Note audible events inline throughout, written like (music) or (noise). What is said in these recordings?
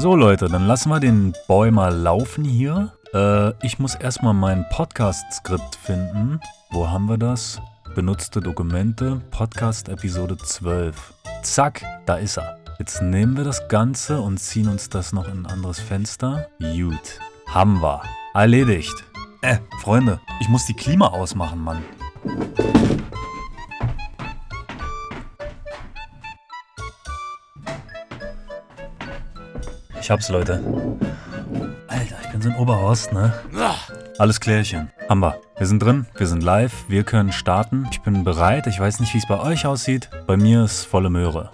So Leute, dann lassen wir den Boy mal laufen hier. Äh, ich muss erstmal mein Podcast-Skript finden. Wo haben wir das? Benutzte Dokumente, Podcast Episode 12. Zack, da ist er. Jetzt nehmen wir das Ganze und ziehen uns das noch in ein anderes Fenster. Gut. Haben wir. Erledigt. Äh, Freunde, ich muss die Klima ausmachen, Mann. Ich hab's, Leute. Alter, ich bin so ein Oberhorst, ne? Alles klärchen. Haben wir. Wir sind drin, wir sind live, wir können starten. Ich bin bereit. Ich weiß nicht, wie es bei euch aussieht. Bei mir ist volle Möhre.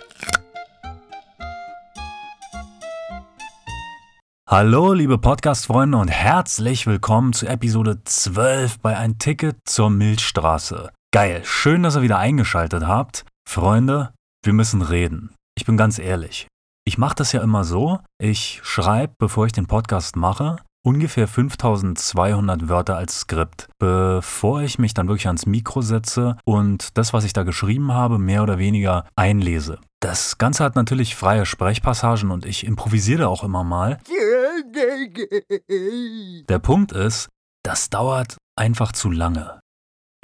Hallo, liebe Podcast-Freunde und herzlich willkommen zu Episode 12 bei Ein Ticket zur Milchstraße. Geil, schön, dass ihr wieder eingeschaltet habt. Freunde, wir müssen reden. Ich bin ganz ehrlich. Ich mache das ja immer so, ich schreibe, bevor ich den Podcast mache, ungefähr 5200 Wörter als Skript, bevor ich mich dann wirklich ans Mikro setze und das, was ich da geschrieben habe, mehr oder weniger einlese. Das Ganze hat natürlich freie Sprechpassagen und ich improvisiere auch immer mal. Der Punkt ist, das dauert einfach zu lange.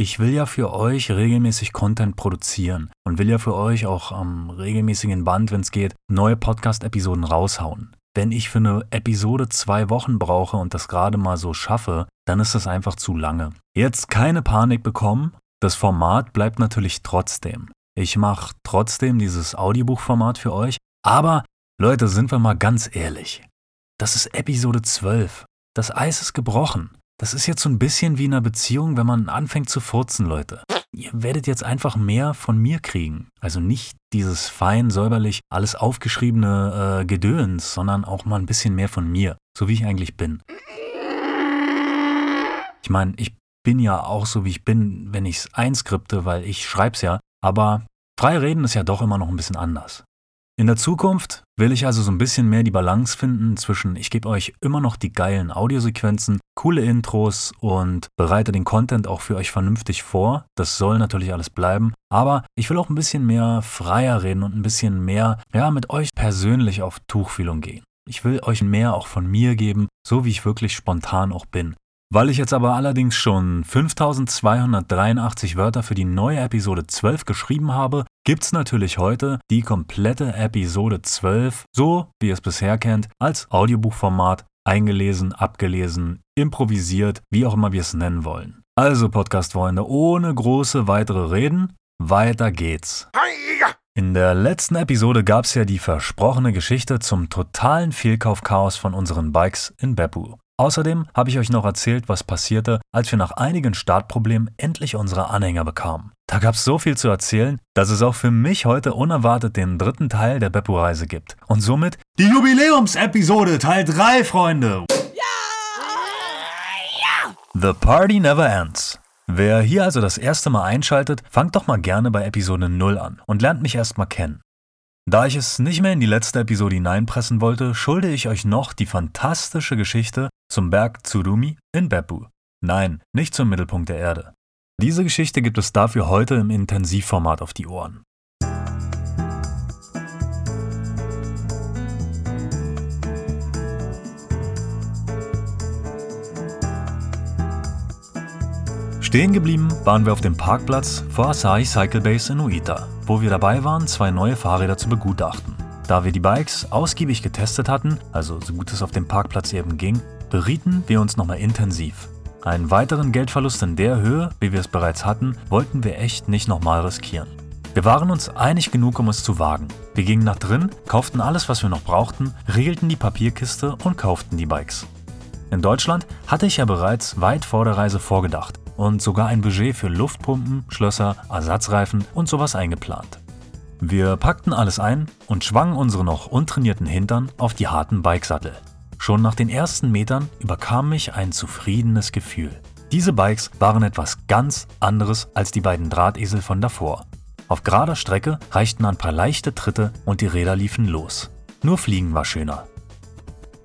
Ich will ja für euch regelmäßig Content produzieren und will ja für euch auch am regelmäßigen Band, wenn es geht, neue Podcast-Episoden raushauen. Wenn ich für eine Episode zwei Wochen brauche und das gerade mal so schaffe, dann ist das einfach zu lange. Jetzt keine Panik bekommen, das Format bleibt natürlich trotzdem. Ich mache trotzdem dieses Audiobuchformat für euch, aber Leute, sind wir mal ganz ehrlich. Das ist Episode 12. Das Eis ist gebrochen. Das ist jetzt so ein bisschen wie in einer Beziehung, wenn man anfängt zu furzen, Leute. Ihr werdet jetzt einfach mehr von mir kriegen. Also nicht dieses fein, säuberlich, alles aufgeschriebene äh, Gedöns, sondern auch mal ein bisschen mehr von mir, so wie ich eigentlich bin. Ich meine, ich bin ja auch so, wie ich bin, wenn ich es einskripte, weil ich schreib's ja, aber frei reden ist ja doch immer noch ein bisschen anders. In der Zukunft will ich also so ein bisschen mehr die Balance finden zwischen, ich gebe euch immer noch die geilen Audiosequenzen, coole Intros und bereite den Content auch für euch vernünftig vor. Das soll natürlich alles bleiben. Aber ich will auch ein bisschen mehr freier reden und ein bisschen mehr, ja, mit euch persönlich auf Tuchfühlung gehen. Ich will euch mehr auch von mir geben, so wie ich wirklich spontan auch bin. Weil ich jetzt aber allerdings schon 5283 Wörter für die neue Episode 12 geschrieben habe, gibt's natürlich heute die komplette Episode 12, so wie ihr es bisher kennt, als Audiobuchformat, eingelesen, abgelesen, improvisiert, wie auch immer wir es nennen wollen. Also Podcast-Freunde, ohne große weitere Reden, weiter geht's. In der letzten Episode gab's ja die versprochene Geschichte zum totalen Fehlkaufchaos von unseren Bikes in Beppu. Außerdem habe ich euch noch erzählt, was passierte, als wir nach einigen Startproblemen endlich unsere Anhänger bekamen. Da gab es so viel zu erzählen, dass es auch für mich heute unerwartet den dritten Teil der Beppo-Reise gibt. Und somit die Jubiläumsepisode Teil 3, Freunde! Ja! Ja! The Party Never Ends. Wer hier also das erste Mal einschaltet, fangt doch mal gerne bei Episode 0 an und lernt mich erstmal kennen. Da ich es nicht mehr in die letzte Episode hineinpressen wollte, schulde ich euch noch die fantastische Geschichte zum Berg Tsurumi in Beppu. Nein, nicht zum Mittelpunkt der Erde. Diese Geschichte gibt es dafür heute im Intensivformat auf die Ohren. Stehen geblieben waren wir auf dem Parkplatz vor Asahi Cycle Base in Uita, wo wir dabei waren, zwei neue Fahrräder zu begutachten. Da wir die Bikes ausgiebig getestet hatten, also so gut es auf dem Parkplatz eben ging, berieten wir uns nochmal intensiv. Einen weiteren Geldverlust in der Höhe, wie wir es bereits hatten, wollten wir echt nicht nochmal riskieren. Wir waren uns einig genug, um es zu wagen. Wir gingen nach drin, kauften alles, was wir noch brauchten, regelten die Papierkiste und kauften die Bikes. In Deutschland hatte ich ja bereits weit vor der Reise vorgedacht und sogar ein Budget für Luftpumpen, Schlösser, Ersatzreifen und sowas eingeplant. Wir packten alles ein und schwangen unsere noch untrainierten Hintern auf die harten Bikesattel. Schon nach den ersten Metern überkam mich ein zufriedenes Gefühl. Diese Bikes waren etwas ganz anderes als die beiden Drahtesel von davor. Auf gerader Strecke reichten ein paar leichte Tritte und die Räder liefen los. Nur Fliegen war schöner.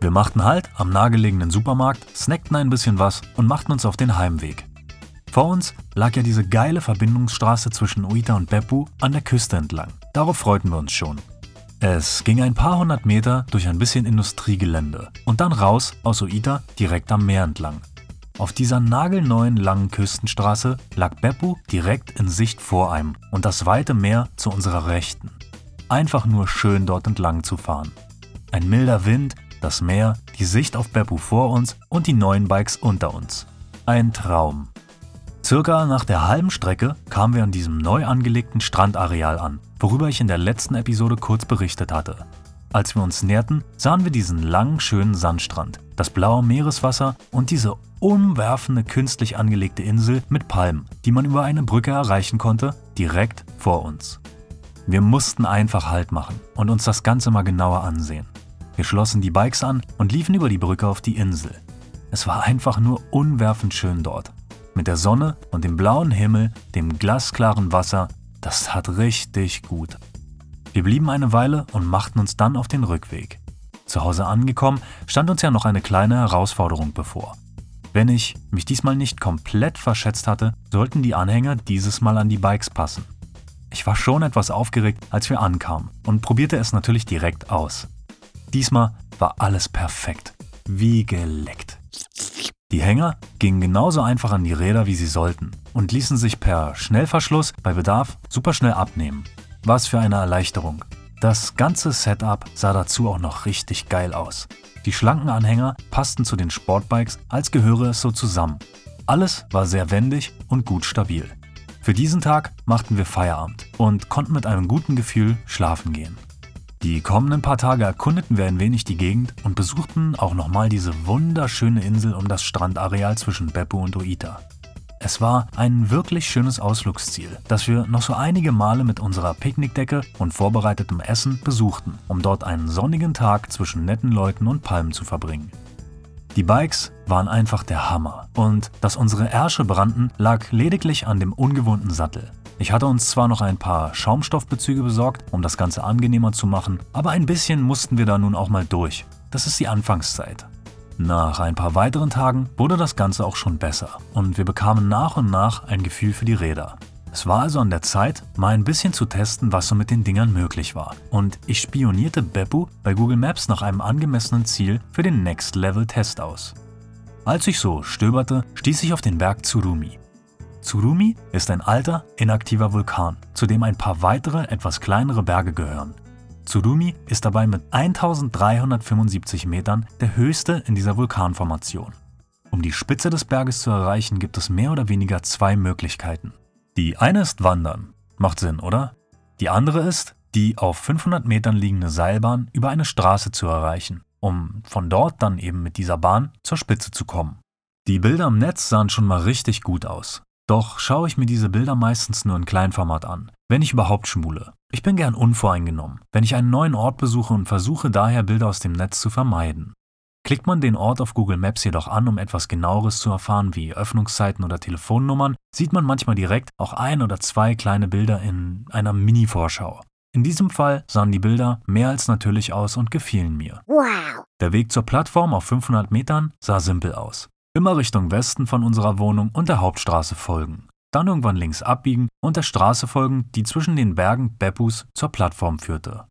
Wir machten Halt am nahegelegenen Supermarkt, snackten ein bisschen was und machten uns auf den Heimweg. Vor uns lag ja diese geile Verbindungsstraße zwischen Uita und Beppu an der Küste entlang. Darauf freuten wir uns schon. Es ging ein paar hundert Meter durch ein bisschen Industriegelände und dann raus aus Oita direkt am Meer entlang. Auf dieser nagelneuen langen Küstenstraße lag Beppu direkt in Sicht vor einem und das weite Meer zu unserer Rechten. Einfach nur schön dort entlang zu fahren. Ein milder Wind, das Meer, die Sicht auf Beppu vor uns und die neuen Bikes unter uns. Ein Traum. Circa nach der halben Strecke kamen wir an diesem neu angelegten Strandareal an, worüber ich in der letzten Episode kurz berichtet hatte. Als wir uns näherten, sahen wir diesen langen, schönen Sandstrand, das blaue Meereswasser und diese umwerfende künstlich angelegte Insel mit Palmen, die man über eine Brücke erreichen konnte, direkt vor uns. Wir mussten einfach Halt machen und uns das Ganze mal genauer ansehen. Wir schlossen die Bikes an und liefen über die Brücke auf die Insel. Es war einfach nur unwerfend schön dort. Mit der Sonne und dem blauen Himmel, dem glasklaren Wasser, das tat richtig gut. Wir blieben eine Weile und machten uns dann auf den Rückweg. Zu Hause angekommen, stand uns ja noch eine kleine Herausforderung bevor. Wenn ich mich diesmal nicht komplett verschätzt hatte, sollten die Anhänger dieses Mal an die Bikes passen. Ich war schon etwas aufgeregt, als wir ankamen und probierte es natürlich direkt aus. Diesmal war alles perfekt, wie geleckt. Die Hänger gingen genauso einfach an die Räder, wie sie sollten und ließen sich per Schnellverschluss bei Bedarf super schnell abnehmen. Was für eine Erleichterung. Das ganze Setup sah dazu auch noch richtig geil aus. Die schlanken Anhänger passten zu den Sportbikes, als gehöre es so zusammen. Alles war sehr wendig und gut stabil. Für diesen Tag machten wir Feierabend und konnten mit einem guten Gefühl schlafen gehen. Die kommenden paar Tage erkundeten wir ein wenig die Gegend und besuchten auch nochmal diese wunderschöne Insel um das Strandareal zwischen Beppu und Oita. Es war ein wirklich schönes Ausflugsziel, das wir noch so einige Male mit unserer Picknickdecke und vorbereitetem Essen besuchten, um dort einen sonnigen Tag zwischen netten Leuten und Palmen zu verbringen. Die Bikes waren einfach der Hammer und dass unsere Ärsche brannten, lag lediglich an dem ungewohnten Sattel. Ich hatte uns zwar noch ein paar Schaumstoffbezüge besorgt, um das Ganze angenehmer zu machen, aber ein bisschen mussten wir da nun auch mal durch. Das ist die Anfangszeit. Nach ein paar weiteren Tagen wurde das Ganze auch schon besser und wir bekamen nach und nach ein Gefühl für die Räder. Es war also an der Zeit, mal ein bisschen zu testen, was so mit den Dingern möglich war. Und ich spionierte Beppu bei Google Maps nach einem angemessenen Ziel für den Next Level Test aus. Als ich so stöberte, stieß ich auf den Berg Tsurumi. Tsurumi ist ein alter, inaktiver Vulkan, zu dem ein paar weitere, etwas kleinere Berge gehören. Tsurumi ist dabei mit 1375 Metern der höchste in dieser Vulkanformation. Um die Spitze des Berges zu erreichen, gibt es mehr oder weniger zwei Möglichkeiten. Die eine ist Wandern. Macht Sinn, oder? Die andere ist, die auf 500 Metern liegende Seilbahn über eine Straße zu erreichen, um von dort dann eben mit dieser Bahn zur Spitze zu kommen. Die Bilder im Netz sahen schon mal richtig gut aus. Doch schaue ich mir diese Bilder meistens nur in Kleinformat an, wenn ich überhaupt schmule. Ich bin gern unvoreingenommen, wenn ich einen neuen Ort besuche und versuche daher Bilder aus dem Netz zu vermeiden. Klickt man den Ort auf Google Maps jedoch an, um etwas genaueres zu erfahren wie Öffnungszeiten oder Telefonnummern, sieht man manchmal direkt auch ein oder zwei kleine Bilder in einer Mini-Vorschau. In diesem Fall sahen die Bilder mehr als natürlich aus und gefielen mir. Wow. Der Weg zur Plattform auf 500 Metern sah simpel aus immer Richtung Westen von unserer Wohnung und der Hauptstraße folgen. Dann irgendwann links abbiegen und der Straße folgen, die zwischen den Bergen Beppus zur Plattform führte.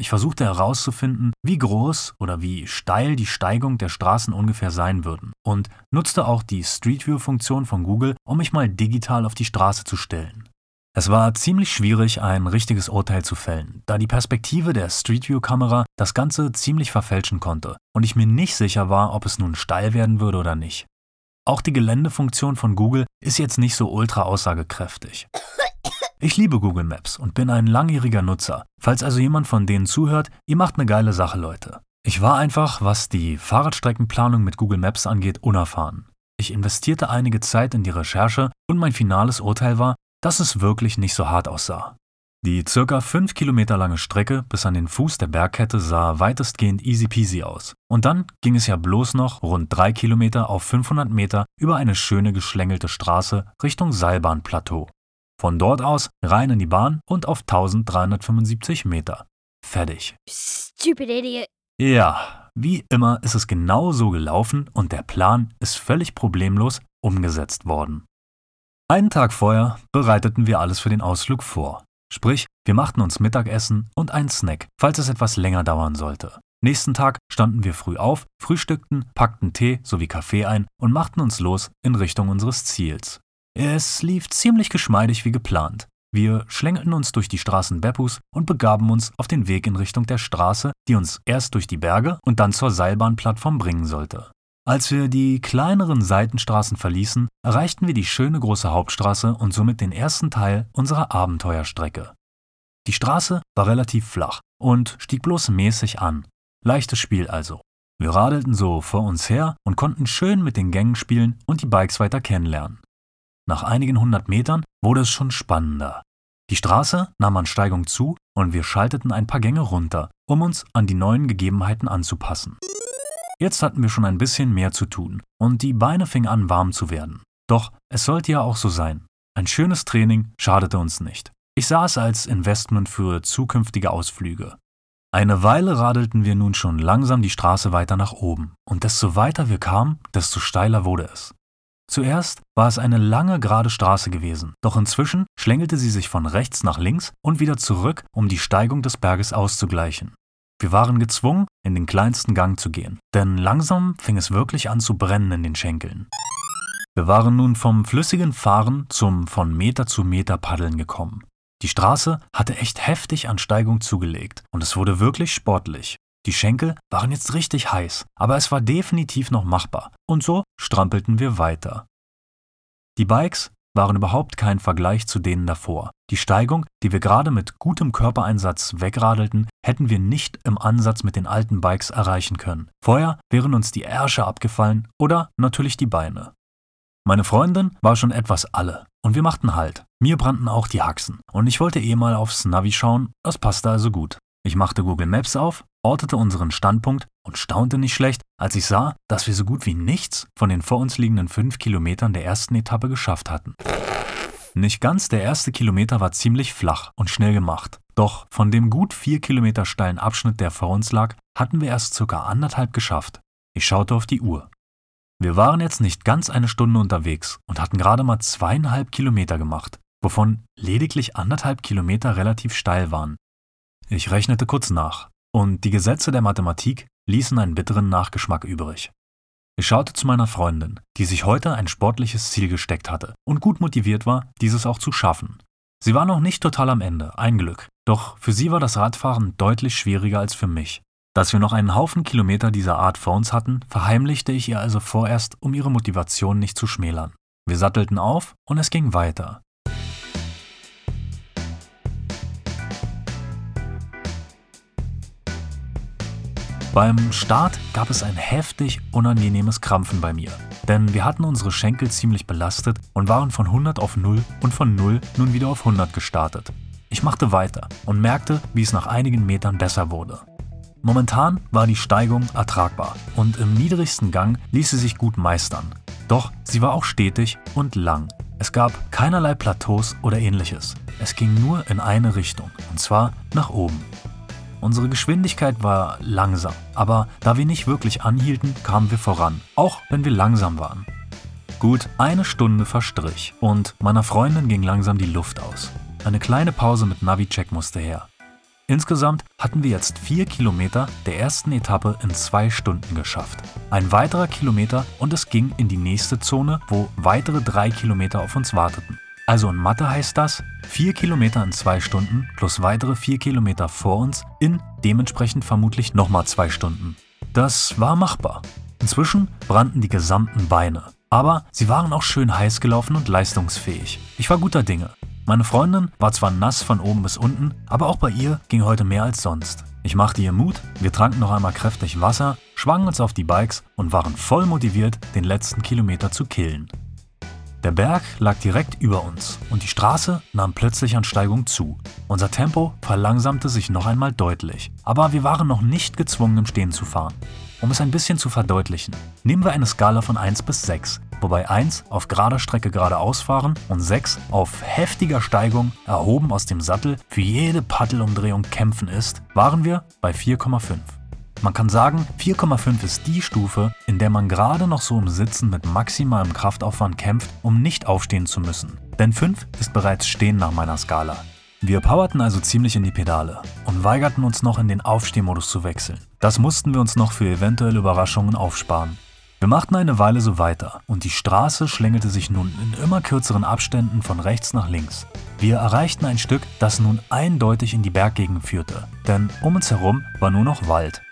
Ich versuchte herauszufinden, wie groß oder wie steil die Steigung der Straßen ungefähr sein würden und nutzte auch die Street View-Funktion von Google, um mich mal digital auf die Straße zu stellen. Es war ziemlich schwierig, ein richtiges Urteil zu fällen, da die Perspektive der Street View-Kamera das Ganze ziemlich verfälschen konnte und ich mir nicht sicher war, ob es nun steil werden würde oder nicht. Auch die Geländefunktion von Google ist jetzt nicht so ultra aussagekräftig. Ich liebe Google Maps und bin ein langjähriger Nutzer. Falls also jemand von denen zuhört, ihr macht eine geile Sache, Leute. Ich war einfach, was die Fahrradstreckenplanung mit Google Maps angeht, unerfahren. Ich investierte einige Zeit in die Recherche und mein finales Urteil war, dass es wirklich nicht so hart aussah. Die circa 5 Kilometer lange Strecke bis an den Fuß der Bergkette sah weitestgehend easy peasy aus. Und dann ging es ja bloß noch rund 3 Kilometer auf 500 Meter über eine schöne geschlängelte Straße Richtung Seilbahnplateau. Von dort aus rein in die Bahn und auf 1375 Meter. Fertig. Stupid idiot. Ja, wie immer ist es genau so gelaufen und der Plan ist völlig problemlos umgesetzt worden. Einen Tag vorher bereiteten wir alles für den Ausflug vor. Sprich, wir machten uns Mittagessen und einen Snack, falls es etwas länger dauern sollte. Nächsten Tag standen wir früh auf, frühstückten, packten Tee sowie Kaffee ein und machten uns los in Richtung unseres Ziels. Es lief ziemlich geschmeidig wie geplant. Wir schlängelten uns durch die Straßen Beppus und begaben uns auf den Weg in Richtung der Straße, die uns erst durch die Berge und dann zur Seilbahnplattform bringen sollte. Als wir die kleineren Seitenstraßen verließen, erreichten wir die schöne große Hauptstraße und somit den ersten Teil unserer Abenteuerstrecke. Die Straße war relativ flach und stieg bloß mäßig an. Leichtes Spiel also. Wir radelten so vor uns her und konnten schön mit den Gängen spielen und die Bikes weiter kennenlernen. Nach einigen hundert Metern wurde es schon spannender. Die Straße nahm an Steigung zu und wir schalteten ein paar Gänge runter, um uns an die neuen Gegebenheiten anzupassen. Jetzt hatten wir schon ein bisschen mehr zu tun und die Beine fingen an warm zu werden. Doch es sollte ja auch so sein. Ein schönes Training schadete uns nicht. Ich sah es als Investment für zukünftige Ausflüge. Eine Weile radelten wir nun schon langsam die Straße weiter nach oben, und desto weiter wir kamen, desto steiler wurde es. Zuerst war es eine lange gerade Straße gewesen, doch inzwischen schlängelte sie sich von rechts nach links und wieder zurück, um die Steigung des Berges auszugleichen. Wir waren gezwungen, in den kleinsten Gang zu gehen, denn langsam fing es wirklich an zu brennen in den Schenkeln. Wir waren nun vom flüssigen Fahren zum von Meter zu Meter Paddeln gekommen. Die Straße hatte echt heftig an Steigung zugelegt und es wurde wirklich sportlich. Die Schenkel waren jetzt richtig heiß, aber es war definitiv noch machbar. Und so strampelten wir weiter. Die Bikes waren überhaupt kein Vergleich zu denen davor. Die Steigung, die wir gerade mit gutem Körpereinsatz wegradelten, hätten wir nicht im Ansatz mit den alten Bikes erreichen können. Vorher wären uns die Ärsche abgefallen oder natürlich die Beine. Meine Freundin war schon etwas alle und wir machten Halt. Mir brannten auch die Haxen und ich wollte eh mal aufs Navi schauen, das passte also gut. Ich machte Google Maps auf, ortete unseren Standpunkt und staunte nicht schlecht, als ich sah, dass wir so gut wie nichts von den vor uns liegenden fünf Kilometern der ersten Etappe geschafft hatten. Nicht ganz der erste Kilometer war ziemlich flach und schnell gemacht. Doch von dem gut vier Kilometer steilen Abschnitt, der vor uns lag, hatten wir erst circa anderthalb geschafft. Ich schaute auf die Uhr. Wir waren jetzt nicht ganz eine Stunde unterwegs und hatten gerade mal zweieinhalb Kilometer gemacht, wovon lediglich anderthalb Kilometer relativ steil waren. Ich rechnete kurz nach, und die Gesetze der Mathematik ließen einen bitteren Nachgeschmack übrig. Ich schaute zu meiner Freundin, die sich heute ein sportliches Ziel gesteckt hatte und gut motiviert war, dieses auch zu schaffen. Sie war noch nicht total am Ende, ein Glück, doch für sie war das Radfahren deutlich schwieriger als für mich. Dass wir noch einen Haufen Kilometer dieser Art vor uns hatten, verheimlichte ich ihr also vorerst, um ihre Motivation nicht zu schmälern. Wir sattelten auf und es ging weiter. Beim Start gab es ein heftig unangenehmes Krampfen bei mir, denn wir hatten unsere Schenkel ziemlich belastet und waren von 100 auf 0 und von 0 nun wieder auf 100 gestartet. Ich machte weiter und merkte, wie es nach einigen Metern besser wurde. Momentan war die Steigung ertragbar und im niedrigsten Gang ließ sie sich gut meistern. Doch sie war auch stetig und lang. Es gab keinerlei Plateaus oder ähnliches. Es ging nur in eine Richtung, und zwar nach oben. Unsere Geschwindigkeit war langsam, aber da wir nicht wirklich anhielten, kamen wir voran, auch wenn wir langsam waren. Gut eine Stunde verstrich und meiner Freundin ging langsam die Luft aus. Eine kleine Pause mit Navi-Check musste her. Insgesamt hatten wir jetzt vier Kilometer der ersten Etappe in zwei Stunden geschafft. Ein weiterer Kilometer und es ging in die nächste Zone, wo weitere drei Kilometer auf uns warteten. Also in Mathe heißt das, vier Kilometer in zwei Stunden plus weitere vier Kilometer vor uns in dementsprechend vermutlich nochmal zwei Stunden. Das war machbar. Inzwischen brannten die gesamten Beine. Aber sie waren auch schön heiß gelaufen und leistungsfähig. Ich war guter Dinge. Meine Freundin war zwar nass von oben bis unten, aber auch bei ihr ging heute mehr als sonst. Ich machte ihr Mut, wir tranken noch einmal kräftig Wasser, schwangen uns auf die Bikes und waren voll motiviert, den letzten Kilometer zu killen. Der Berg lag direkt über uns und die Straße nahm plötzlich an Steigung zu. Unser Tempo verlangsamte sich noch einmal deutlich, aber wir waren noch nicht gezwungen, im Stehen zu fahren. Um es ein bisschen zu verdeutlichen, nehmen wir eine Skala von 1 bis 6, wobei 1 auf gerader Strecke geradeaus fahren und 6 auf heftiger Steigung, erhoben aus dem Sattel, für jede Paddelumdrehung kämpfen ist, waren wir bei 4,5. Man kann sagen, 4,5 ist die Stufe, in der man gerade noch so im Sitzen mit maximalem Kraftaufwand kämpft, um nicht aufstehen zu müssen. Denn 5 ist bereits Stehen nach meiner Skala. Wir powerten also ziemlich in die Pedale und weigerten uns noch in den Aufstehmodus zu wechseln. Das mussten wir uns noch für eventuelle Überraschungen aufsparen. Wir machten eine Weile so weiter und die Straße schlängelte sich nun in immer kürzeren Abständen von rechts nach links. Wir erreichten ein Stück, das nun eindeutig in die Berggegend führte, denn um uns herum war nur noch Wald.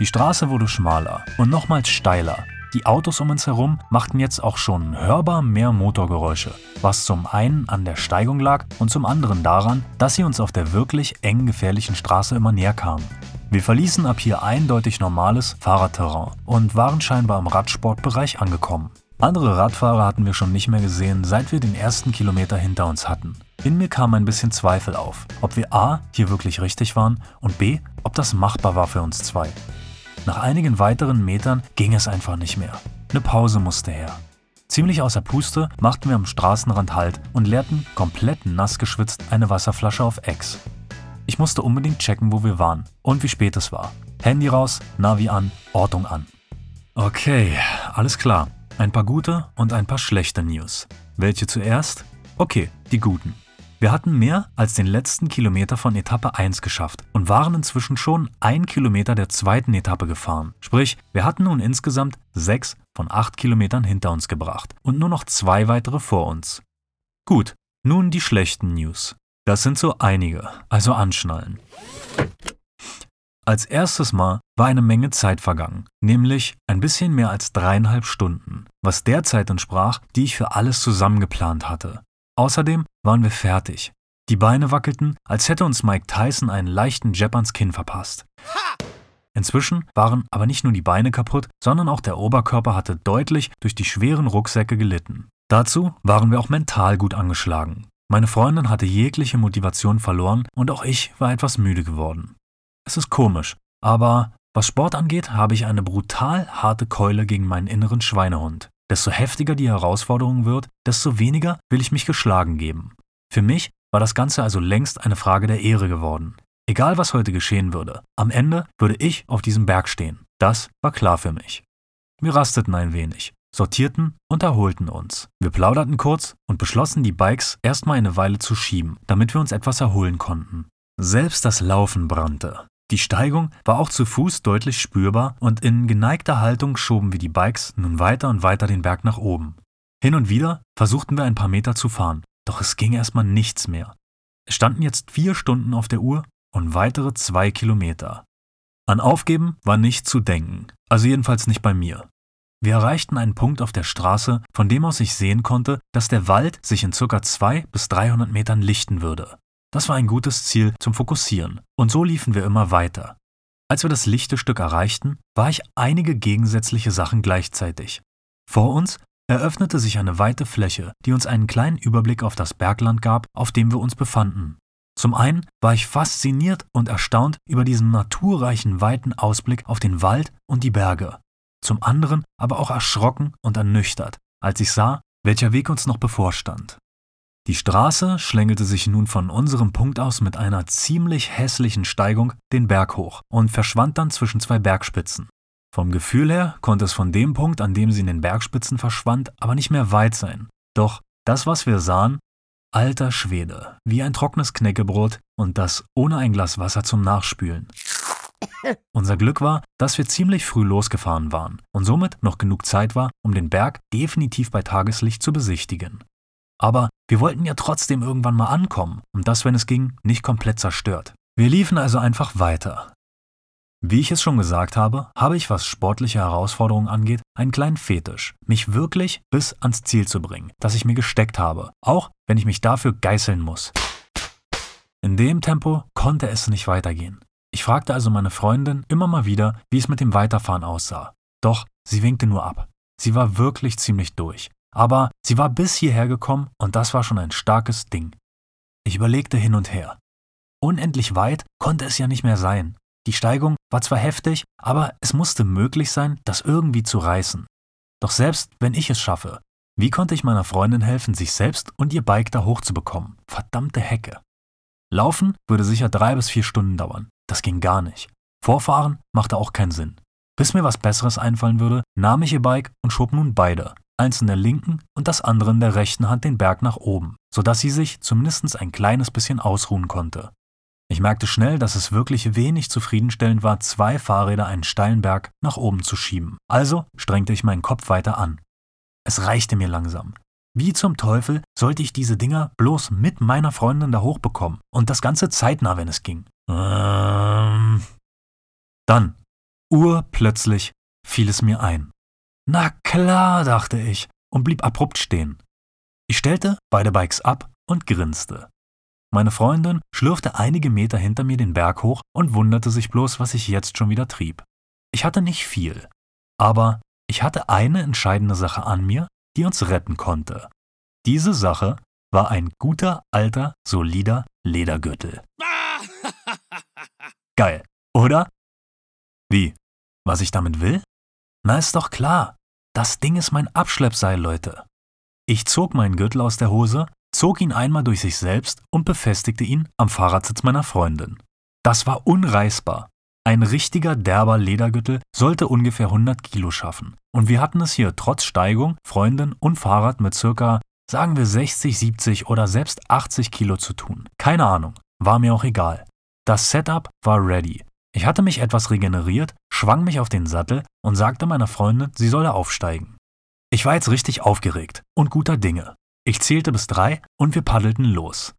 Die Straße wurde schmaler und nochmals steiler, die Autos um uns herum machten jetzt auch schon hörbar mehr Motorgeräusche, was zum einen an der Steigung lag und zum anderen daran, dass sie uns auf der wirklich eng gefährlichen Straße immer näher kamen. Wir verließen ab hier eindeutig normales Fahrradterrain und waren scheinbar im Radsportbereich angekommen. Andere Radfahrer hatten wir schon nicht mehr gesehen, seit wir den ersten Kilometer hinter uns hatten. In mir kam ein bisschen Zweifel auf, ob wir A hier wirklich richtig waren und B, ob das machbar war für uns zwei. Nach einigen weiteren Metern ging es einfach nicht mehr. Eine Pause musste her. Ziemlich außer Puste machten wir am Straßenrand Halt und leerten, komplett nass geschwitzt, eine Wasserflasche auf Ex. Ich musste unbedingt checken, wo wir waren und wie spät es war. Handy raus, Navi an, Ortung an. Okay, alles klar. Ein paar gute und ein paar schlechte News. Welche zuerst? Okay, die guten. Wir hatten mehr als den letzten Kilometer von Etappe 1 geschafft und waren inzwischen schon ein Kilometer der zweiten Etappe gefahren. Sprich, wir hatten nun insgesamt sechs von acht Kilometern hinter uns gebracht und nur noch zwei weitere vor uns. Gut, nun die schlechten News. Das sind so einige, also anschnallen. Als erstes Mal war eine Menge Zeit vergangen, nämlich ein bisschen mehr als dreieinhalb Stunden, was der Zeit entsprach, die ich für alles zusammengeplant hatte. Außerdem waren wir fertig. Die Beine wackelten, als hätte uns Mike Tyson einen leichten Jab ans Kinn verpasst. Inzwischen waren aber nicht nur die Beine kaputt, sondern auch der Oberkörper hatte deutlich durch die schweren Rucksäcke gelitten. Dazu waren wir auch mental gut angeschlagen. Meine Freundin hatte jegliche Motivation verloren und auch ich war etwas müde geworden. Es ist komisch, aber was Sport angeht, habe ich eine brutal harte Keule gegen meinen inneren Schweinehund. Desto heftiger die Herausforderung wird, desto weniger will ich mich geschlagen geben. Für mich war das Ganze also längst eine Frage der Ehre geworden. Egal was heute geschehen würde, am Ende würde ich auf diesem Berg stehen. Das war klar für mich. Wir rasteten ein wenig, sortierten und erholten uns. Wir plauderten kurz und beschlossen, die Bikes erstmal eine Weile zu schieben, damit wir uns etwas erholen konnten. Selbst das Laufen brannte. Die Steigung war auch zu Fuß deutlich spürbar und in geneigter Haltung schoben wir die Bikes nun weiter und weiter den Berg nach oben. Hin und wieder versuchten wir ein paar Meter zu fahren, doch es ging erstmal nichts mehr. Es standen jetzt vier Stunden auf der Uhr und weitere zwei Kilometer. An Aufgeben war nicht zu denken, also jedenfalls nicht bei mir. Wir erreichten einen Punkt auf der Straße, von dem aus ich sehen konnte, dass der Wald sich in circa zwei bis 300 Metern lichten würde. Das war ein gutes Ziel zum Fokussieren, und so liefen wir immer weiter. Als wir das lichte Stück erreichten, war ich einige gegensätzliche Sachen gleichzeitig. Vor uns eröffnete sich eine weite Fläche, die uns einen kleinen Überblick auf das Bergland gab, auf dem wir uns befanden. Zum einen war ich fasziniert und erstaunt über diesen naturreichen weiten Ausblick auf den Wald und die Berge. Zum anderen aber auch erschrocken und ernüchtert, als ich sah, welcher Weg uns noch bevorstand. Die Straße schlängelte sich nun von unserem Punkt aus mit einer ziemlich hässlichen Steigung den Berg hoch und verschwand dann zwischen zwei Bergspitzen. Vom Gefühl her konnte es von dem Punkt, an dem sie in den Bergspitzen verschwand, aber nicht mehr weit sein. Doch das, was wir sahen, alter Schwede, wie ein trockenes Knäckebrot und das ohne ein Glas Wasser zum Nachspülen. (coughs) Unser Glück war, dass wir ziemlich früh losgefahren waren und somit noch genug Zeit war, um den Berg definitiv bei Tageslicht zu besichtigen. Aber wir wollten ja trotzdem irgendwann mal ankommen und das, wenn es ging, nicht komplett zerstört. Wir liefen also einfach weiter. Wie ich es schon gesagt habe, habe ich, was sportliche Herausforderungen angeht, einen kleinen Fetisch, mich wirklich bis ans Ziel zu bringen, das ich mir gesteckt habe, auch wenn ich mich dafür geißeln muss. In dem Tempo konnte es nicht weitergehen. Ich fragte also meine Freundin immer mal wieder, wie es mit dem Weiterfahren aussah. Doch sie winkte nur ab. Sie war wirklich ziemlich durch aber sie war bis hierher gekommen und das war schon ein starkes Ding. Ich überlegte hin und her. Unendlich weit konnte es ja nicht mehr sein. Die Steigung war zwar heftig, aber es musste möglich sein, das irgendwie zu reißen. Doch selbst wenn ich es schaffe, wie konnte ich meiner Freundin helfen, sich selbst und ihr Bike da hochzubekommen? Verdammte Hecke. Laufen würde sicher drei bis vier Stunden dauern. Das ging gar nicht. Vorfahren machte auch keinen Sinn. Bis mir was Besseres einfallen würde, nahm ich ihr Bike und schob nun beide, eins in der linken und das andere in der rechten Hand den Berg nach oben, sodass sie sich zumindest ein kleines bisschen ausruhen konnte. Ich merkte schnell, dass es wirklich wenig zufriedenstellend war, zwei Fahrräder einen steilen Berg nach oben zu schieben. Also strengte ich meinen Kopf weiter an. Es reichte mir langsam. Wie zum Teufel sollte ich diese Dinger bloß mit meiner Freundin da hochbekommen und das Ganze zeitnah, wenn es ging. Ähm. Dann, urplötzlich, fiel es mir ein. Na klar, dachte ich und blieb abrupt stehen. Ich stellte beide Bikes ab und grinste. Meine Freundin schlürfte einige Meter hinter mir den Berg hoch und wunderte sich bloß, was ich jetzt schon wieder trieb. Ich hatte nicht viel, aber ich hatte eine entscheidende Sache an mir, die uns retten konnte. Diese Sache war ein guter, alter, solider Ledergürtel. (laughs) Geil, oder? Wie? Was ich damit will? Na, ist doch klar. Das Ding ist mein Abschleppseil, Leute. Ich zog meinen Gürtel aus der Hose, zog ihn einmal durch sich selbst und befestigte ihn am Fahrradsitz meiner Freundin. Das war unreißbar. Ein richtiger derber Ledergürtel sollte ungefähr 100 Kilo schaffen. Und wir hatten es hier trotz Steigung, Freundin und Fahrrad mit circa, sagen wir 60, 70 oder selbst 80 Kilo zu tun. Keine Ahnung, war mir auch egal. Das Setup war ready. Ich hatte mich etwas regeneriert, schwang mich auf den Sattel und sagte meiner Freundin, sie solle aufsteigen. Ich war jetzt richtig aufgeregt und guter Dinge. Ich zählte bis drei und wir paddelten los.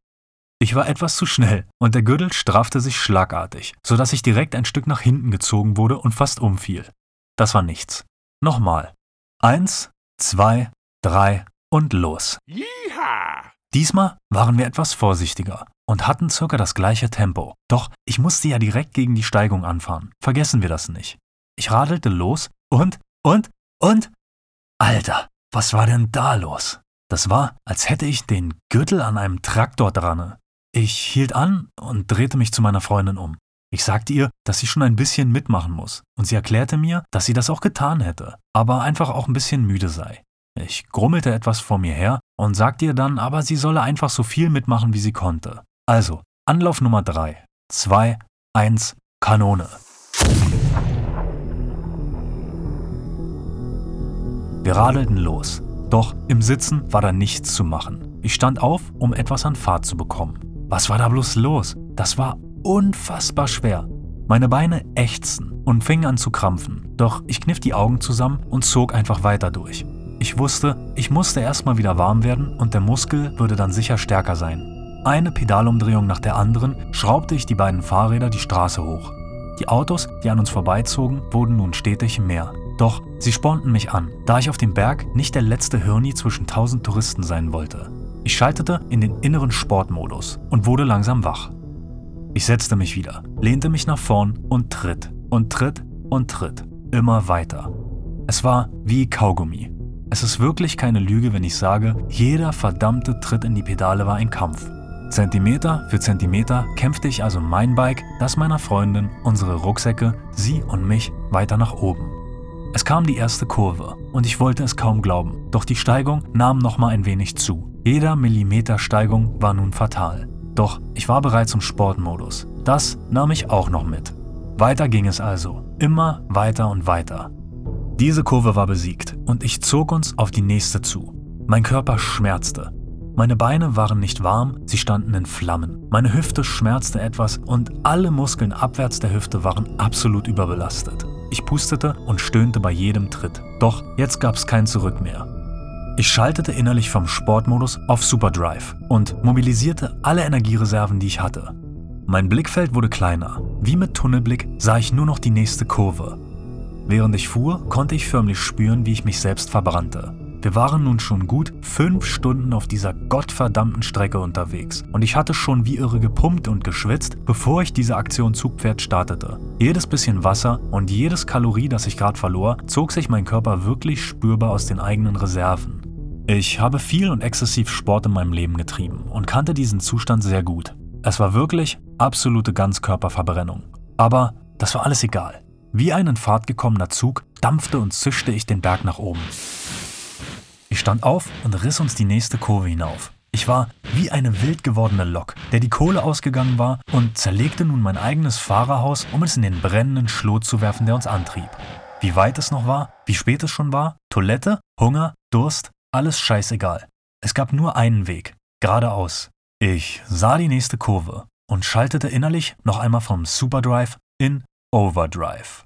Ich war etwas zu schnell und der Gürtel straffte sich schlagartig, sodass ich direkt ein Stück nach hinten gezogen wurde und fast umfiel. Das war nichts. Nochmal. Eins, zwei, drei und los. Yeehaw! Diesmal waren wir etwas vorsichtiger und hatten circa das gleiche Tempo. Doch ich musste ja direkt gegen die Steigung anfahren. Vergessen wir das nicht. Ich radelte los und, und, und. Alter, was war denn da los? Das war, als hätte ich den Gürtel an einem Traktor dran. Ich hielt an und drehte mich zu meiner Freundin um. Ich sagte ihr, dass sie schon ein bisschen mitmachen muss, und sie erklärte mir, dass sie das auch getan hätte, aber einfach auch ein bisschen müde sei. Ich grummelte etwas vor mir her und sagte ihr dann, aber sie solle einfach so viel mitmachen, wie sie konnte. Also, Anlauf Nummer 3, 2, 1, Kanone. Wir radelten los, doch im Sitzen war da nichts zu machen. Ich stand auf, um etwas an Fahrt zu bekommen. Was war da bloß los? Das war unfassbar schwer. Meine Beine ächzten und fingen an zu krampfen, doch ich kniff die Augen zusammen und zog einfach weiter durch. Ich wusste, ich musste erstmal wieder warm werden und der Muskel würde dann sicher stärker sein. Eine Pedalumdrehung nach der anderen schraubte ich die beiden Fahrräder die Straße hoch. Die Autos, die an uns vorbeizogen, wurden nun stetig mehr. Doch sie spornten mich an, da ich auf dem Berg nicht der letzte Hirni zwischen tausend Touristen sein wollte. Ich schaltete in den inneren Sportmodus und wurde langsam wach. Ich setzte mich wieder, lehnte mich nach vorn und tritt und tritt und tritt, immer weiter. Es war wie Kaugummi. Es ist wirklich keine Lüge, wenn ich sage, jeder verdammte Tritt in die Pedale war ein Kampf. Zentimeter für Zentimeter kämpfte ich also mein Bike, das meiner Freundin, unsere Rucksäcke, sie und mich weiter nach oben. Es kam die erste Kurve und ich wollte es kaum glauben, doch die Steigung nahm nochmal ein wenig zu. Jeder Millimeter Steigung war nun fatal. Doch ich war bereits im Sportmodus. Das nahm ich auch noch mit. Weiter ging es also, immer weiter und weiter. Diese Kurve war besiegt und ich zog uns auf die nächste zu. Mein Körper schmerzte, meine Beine waren nicht warm, sie standen in Flammen. Meine Hüfte schmerzte etwas und alle Muskeln abwärts der Hüfte waren absolut überbelastet. Ich pustete und stöhnte bei jedem Tritt. Doch jetzt gab es kein Zurück mehr. Ich schaltete innerlich vom Sportmodus auf Superdrive und mobilisierte alle Energiereserven, die ich hatte. Mein Blickfeld wurde kleiner. Wie mit Tunnelblick sah ich nur noch die nächste Kurve. Während ich fuhr, konnte ich förmlich spüren, wie ich mich selbst verbrannte. Wir waren nun schon gut fünf Stunden auf dieser gottverdammten Strecke unterwegs und ich hatte schon wie irre gepumpt und geschwitzt, bevor ich diese Aktion Zugpferd startete. Jedes bisschen Wasser und jedes Kalorie, das ich gerade verlor, zog sich mein Körper wirklich spürbar aus den eigenen Reserven. Ich habe viel und exzessiv Sport in meinem Leben getrieben und kannte diesen Zustand sehr gut. Es war wirklich absolute Ganzkörperverbrennung. Aber das war alles egal. Wie ein in Fahrt gekommener Zug dampfte und zischte ich den Berg nach oben. Ich stand auf und riss uns die nächste Kurve hinauf. Ich war wie eine wild gewordene Lok, der die Kohle ausgegangen war und zerlegte nun mein eigenes Fahrerhaus, um es in den brennenden Schlot zu werfen, der uns antrieb. wie weit es noch war, wie spät es schon war, Toilette, Hunger, Durst, alles scheißegal. Es gab nur einen Weg, geradeaus. Ich sah die nächste Kurve und schaltete innerlich noch einmal vom Superdrive in Overdrive.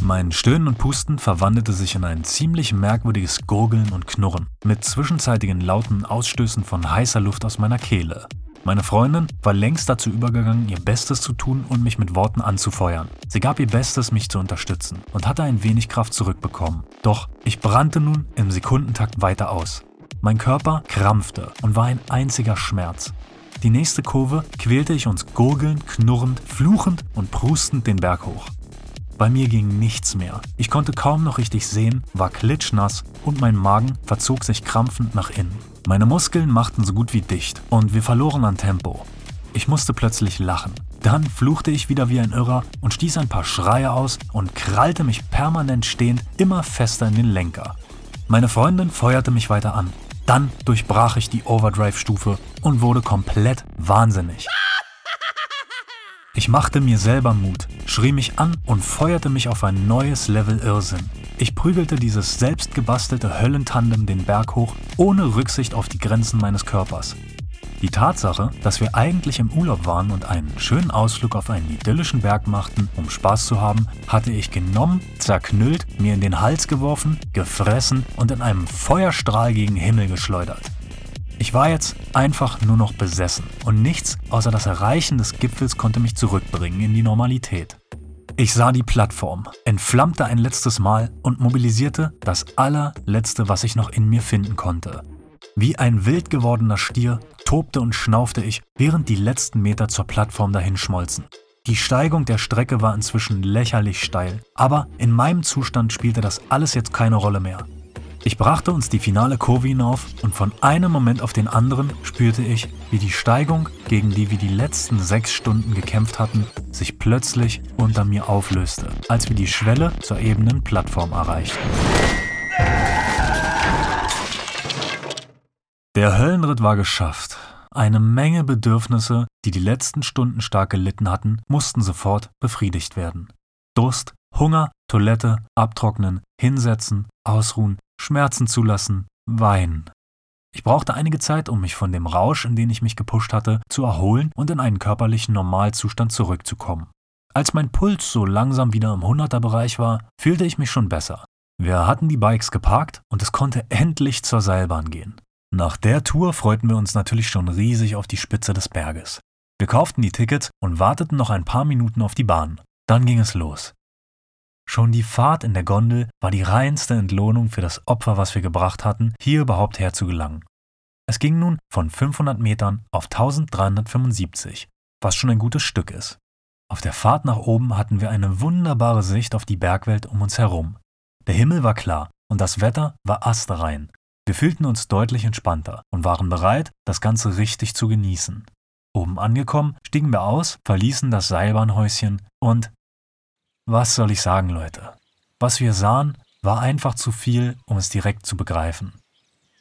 Mein Stöhnen und Pusten verwandelte sich in ein ziemlich merkwürdiges Gurgeln und Knurren mit zwischenzeitigen lauten Ausstößen von heißer Luft aus meiner Kehle. Meine Freundin war längst dazu übergegangen, ihr Bestes zu tun und mich mit Worten anzufeuern. Sie gab ihr Bestes, mich zu unterstützen und hatte ein wenig Kraft zurückbekommen. Doch ich brannte nun im Sekundentakt weiter aus. Mein Körper krampfte und war ein einziger Schmerz. Die nächste Kurve quälte ich uns gurgelnd, knurrend, fluchend und prustend den Berg hoch. Bei mir ging nichts mehr. Ich konnte kaum noch richtig sehen, war klitschnass und mein Magen verzog sich krampfend nach innen. Meine Muskeln machten so gut wie dicht und wir verloren an Tempo. Ich musste plötzlich lachen. Dann fluchte ich wieder wie ein Irrer und stieß ein paar Schreie aus und krallte mich permanent stehend immer fester in den Lenker. Meine Freundin feuerte mich weiter an. Dann durchbrach ich die Overdrive-Stufe und wurde komplett wahnsinnig. Ich machte mir selber Mut, schrie mich an und feuerte mich auf ein neues Level Irrsinn. Ich prügelte dieses selbstgebastelte Höllentandem den Berg hoch, ohne Rücksicht auf die Grenzen meines Körpers. Die Tatsache, dass wir eigentlich im Urlaub waren und einen schönen Ausflug auf einen idyllischen Berg machten, um Spaß zu haben, hatte ich genommen, zerknüllt, mir in den Hals geworfen, gefressen und in einem Feuerstrahl gegen Himmel geschleudert. Ich war jetzt einfach nur noch besessen und nichts außer das Erreichen des Gipfels konnte mich zurückbringen in die Normalität. Ich sah die Plattform, entflammte ein letztes Mal und mobilisierte das allerletzte, was ich noch in mir finden konnte. Wie ein wild gewordener Stier tobte und schnaufte ich, während die letzten Meter zur Plattform dahinschmolzen. Die Steigung der Strecke war inzwischen lächerlich steil, aber in meinem Zustand spielte das alles jetzt keine Rolle mehr. Ich brachte uns die finale Kurve hinauf und von einem Moment auf den anderen spürte ich, wie die Steigung, gegen die wir die letzten sechs Stunden gekämpft hatten, sich plötzlich unter mir auflöste, als wir die Schwelle zur ebenen Plattform erreichten. Der Höllenritt war geschafft. Eine Menge Bedürfnisse, die die letzten Stunden stark gelitten hatten, mussten sofort befriedigt werden. Durst, Hunger, Toilette, abtrocknen, hinsetzen, ausruhen, Schmerzen zulassen, weinen. Ich brauchte einige Zeit, um mich von dem Rausch, in den ich mich gepusht hatte, zu erholen und in einen körperlichen Normalzustand zurückzukommen. Als mein Puls so langsam wieder im 100er-Bereich war, fühlte ich mich schon besser. Wir hatten die Bikes geparkt und es konnte endlich zur Seilbahn gehen. Nach der Tour freuten wir uns natürlich schon riesig auf die Spitze des Berges. Wir kauften die Tickets und warteten noch ein paar Minuten auf die Bahn. Dann ging es los. Schon die Fahrt in der Gondel war die reinste Entlohnung für das Opfer, was wir gebracht hatten, hier überhaupt herzugelangen. Es ging nun von 500 Metern auf 1375, was schon ein gutes Stück ist. Auf der Fahrt nach oben hatten wir eine wunderbare Sicht auf die Bergwelt um uns herum. Der Himmel war klar und das Wetter war astrein. Wir fühlten uns deutlich entspannter und waren bereit, das Ganze richtig zu genießen. Oben angekommen, stiegen wir aus, verließen das Seilbahnhäuschen und was soll ich sagen, Leute? Was wir sahen, war einfach zu viel, um es direkt zu begreifen.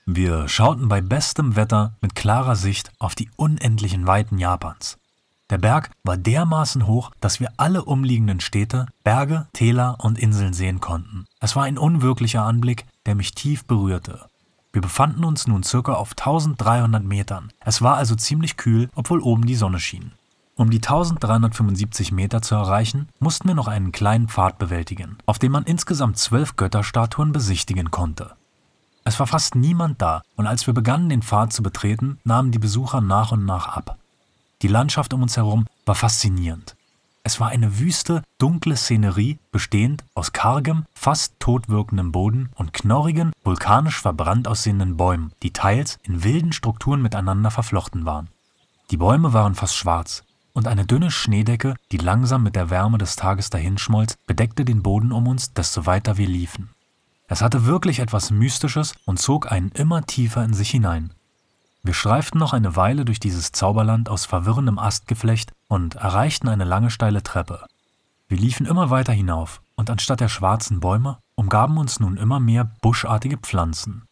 Wir schauten bei bestem Wetter mit klarer Sicht auf die unendlichen Weiten Japans. Der Berg war dermaßen hoch, dass wir alle umliegenden Städte, Berge, Täler und Inseln sehen konnten. Es war ein unwirklicher Anblick, der mich tief berührte. Wir befanden uns nun circa auf 1300 Metern. Es war also ziemlich kühl, obwohl oben die Sonne schien. Um die 1375 Meter zu erreichen, mussten wir noch einen kleinen Pfad bewältigen, auf dem man insgesamt zwölf Götterstatuen besichtigen konnte. Es war fast niemand da, und als wir begannen, den Pfad zu betreten, nahmen die Besucher nach und nach ab. Die Landschaft um uns herum war faszinierend. Es war eine wüste, dunkle Szenerie, bestehend aus kargem, fast totwirkendem Boden und knorrigen, vulkanisch verbrannt aussehenden Bäumen, die teils in wilden Strukturen miteinander verflochten waren. Die Bäume waren fast schwarz, und eine dünne Schneedecke, die langsam mit der Wärme des Tages dahinschmolz, bedeckte den Boden um uns, desto weiter wir liefen. Es hatte wirklich etwas Mystisches und zog einen immer tiefer in sich hinein. Wir streiften noch eine Weile durch dieses Zauberland aus verwirrendem Astgeflecht und erreichten eine lange steile Treppe. Wir liefen immer weiter hinauf, und anstatt der schwarzen Bäume umgaben uns nun immer mehr buschartige Pflanzen.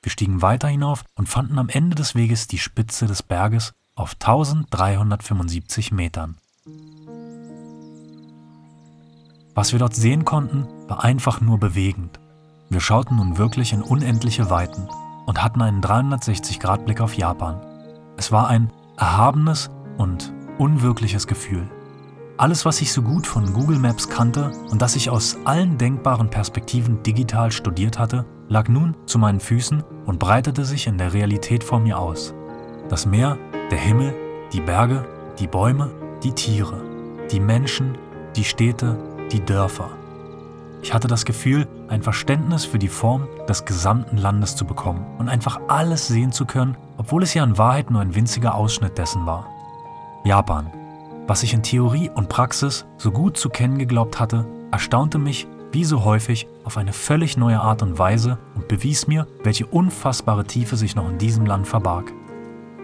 Wir stiegen weiter hinauf und fanden am Ende des Weges die Spitze des Berges auf 1375 Metern. Was wir dort sehen konnten, war einfach nur bewegend. Wir schauten nun wirklich in unendliche Weiten und hatten einen 360-Grad-Blick auf Japan. Es war ein erhabenes und unwirkliches Gefühl. Alles, was ich so gut von Google Maps kannte und das ich aus allen denkbaren Perspektiven digital studiert hatte, lag nun zu meinen Füßen und breitete sich in der Realität vor mir aus. Das Meer, der Himmel, die Berge, die Bäume, die Tiere, die Menschen, die Städte, die Dörfer. Ich hatte das Gefühl, ein Verständnis für die Form des gesamten Landes zu bekommen und einfach alles sehen zu können, obwohl es ja in Wahrheit nur ein winziger Ausschnitt dessen war. Japan, was ich in Theorie und Praxis so gut zu kennen geglaubt hatte, erstaunte mich, wie so häufig, auf eine völlig neue Art und Weise und bewies mir, welche unfassbare Tiefe sich noch in diesem Land verbarg.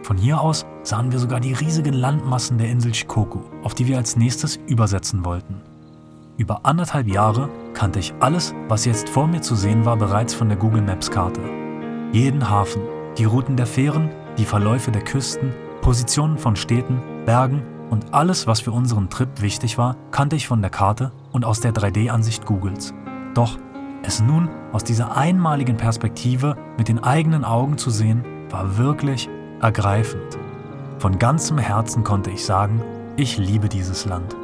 Von hier aus sahen wir sogar die riesigen Landmassen der Insel Shikoku, auf die wir als nächstes übersetzen wollten. Über anderthalb Jahre kannte ich alles, was jetzt vor mir zu sehen war, bereits von der Google Maps Karte. Jeden Hafen, die Routen der Fähren, die Verläufe der Küsten, Positionen von Städten, Bergen und alles, was für unseren Trip wichtig war, kannte ich von der Karte und aus der 3D-Ansicht Googles. Doch es nun aus dieser einmaligen Perspektive mit den eigenen Augen zu sehen, war wirklich ergreifend. Von ganzem Herzen konnte ich sagen, ich liebe dieses Land.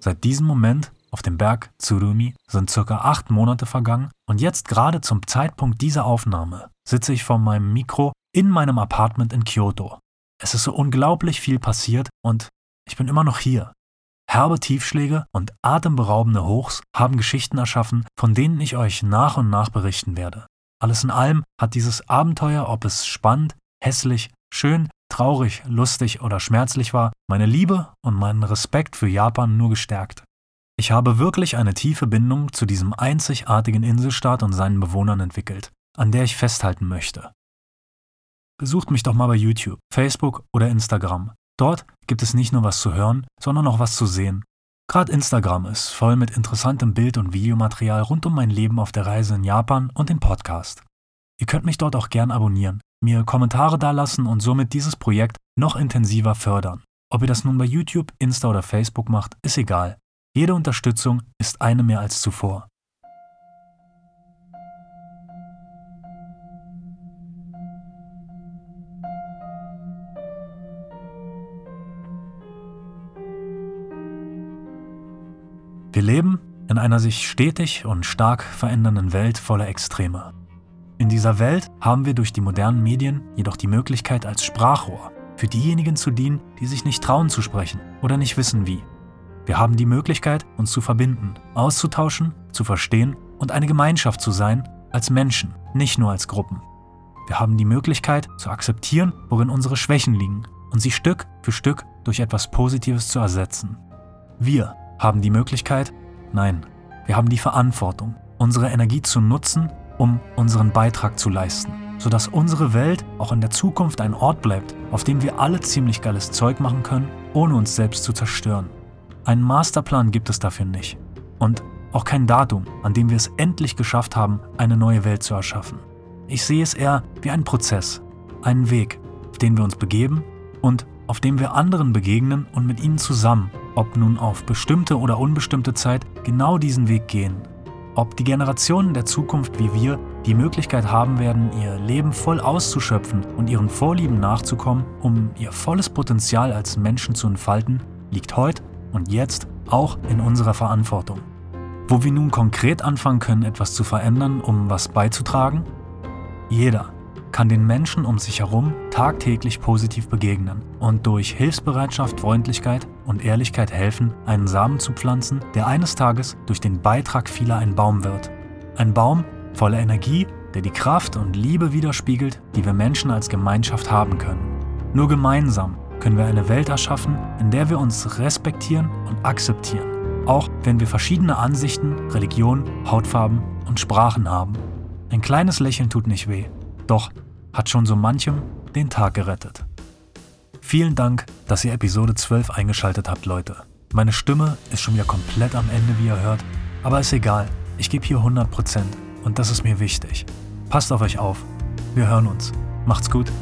Seit diesem Moment auf dem Berg Tsurumi sind circa acht Monate vergangen und jetzt gerade zum Zeitpunkt dieser Aufnahme sitze ich vor meinem Mikro in meinem Apartment in Kyoto. Es ist so unglaublich viel passiert und ich bin immer noch hier. Herbe Tiefschläge und atemberaubende Hochs haben Geschichten erschaffen, von denen ich euch nach und nach berichten werde. Alles in allem hat dieses Abenteuer, ob es spannend, hässlich, schön, traurig, lustig oder schmerzlich war, meine Liebe und meinen Respekt für Japan nur gestärkt. Ich habe wirklich eine tiefe Bindung zu diesem einzigartigen Inselstaat und seinen Bewohnern entwickelt, an der ich festhalten möchte. Besucht mich doch mal bei YouTube, Facebook oder Instagram. Dort gibt es nicht nur was zu hören, sondern auch was zu sehen. Gerade Instagram ist voll mit interessantem Bild- und Videomaterial rund um mein Leben auf der Reise in Japan und den Podcast. Ihr könnt mich dort auch gern abonnieren, mir Kommentare dalassen und somit dieses Projekt noch intensiver fördern. Ob ihr das nun bei YouTube, Insta oder Facebook macht, ist egal. Jede Unterstützung ist eine mehr als zuvor. Wir leben in einer sich stetig und stark verändernden Welt voller Extreme. In dieser Welt haben wir durch die modernen Medien jedoch die Möglichkeit als Sprachrohr für diejenigen zu dienen, die sich nicht trauen zu sprechen oder nicht wissen wie. Wir haben die Möglichkeit, uns zu verbinden, auszutauschen, zu verstehen und eine Gemeinschaft zu sein, als Menschen, nicht nur als Gruppen. Wir haben die Möglichkeit zu akzeptieren, worin unsere Schwächen liegen und sie Stück für Stück durch etwas Positives zu ersetzen. Wir haben die Möglichkeit, nein, wir haben die Verantwortung, unsere Energie zu nutzen, um unseren Beitrag zu leisten, sodass unsere Welt auch in der Zukunft ein Ort bleibt, auf dem wir alle ziemlich geiles Zeug machen können, ohne uns selbst zu zerstören. Einen Masterplan gibt es dafür nicht. Und auch kein Datum, an dem wir es endlich geschafft haben, eine neue Welt zu erschaffen. Ich sehe es eher wie einen Prozess, einen Weg, auf den wir uns begeben und auf dem wir anderen begegnen und mit ihnen zusammen, ob nun auf bestimmte oder unbestimmte Zeit, genau diesen Weg gehen. Ob die Generationen der Zukunft wie wir die Möglichkeit haben werden, ihr Leben voll auszuschöpfen und ihren Vorlieben nachzukommen, um ihr volles Potenzial als Menschen zu entfalten, liegt heute und jetzt auch in unserer Verantwortung. Wo wir nun konkret anfangen können, etwas zu verändern, um was beizutragen? Jeder kann den Menschen um sich herum tagtäglich positiv begegnen und durch Hilfsbereitschaft, Freundlichkeit und Ehrlichkeit helfen, einen Samen zu pflanzen, der eines Tages durch den Beitrag vieler ein Baum wird. Ein Baum voller Energie, der die Kraft und Liebe widerspiegelt, die wir Menschen als Gemeinschaft haben können. Nur gemeinsam können wir eine Welt erschaffen, in der wir uns respektieren und akzeptieren, auch wenn wir verschiedene Ansichten, Religionen, Hautfarben und Sprachen haben. Ein kleines Lächeln tut nicht weh, doch hat schon so manchem den Tag gerettet. Vielen Dank, dass ihr Episode 12 eingeschaltet habt, Leute. Meine Stimme ist schon wieder komplett am Ende, wie ihr hört, aber ist egal. Ich gebe hier 100% und das ist mir wichtig. Passt auf euch auf. Wir hören uns. Macht's gut.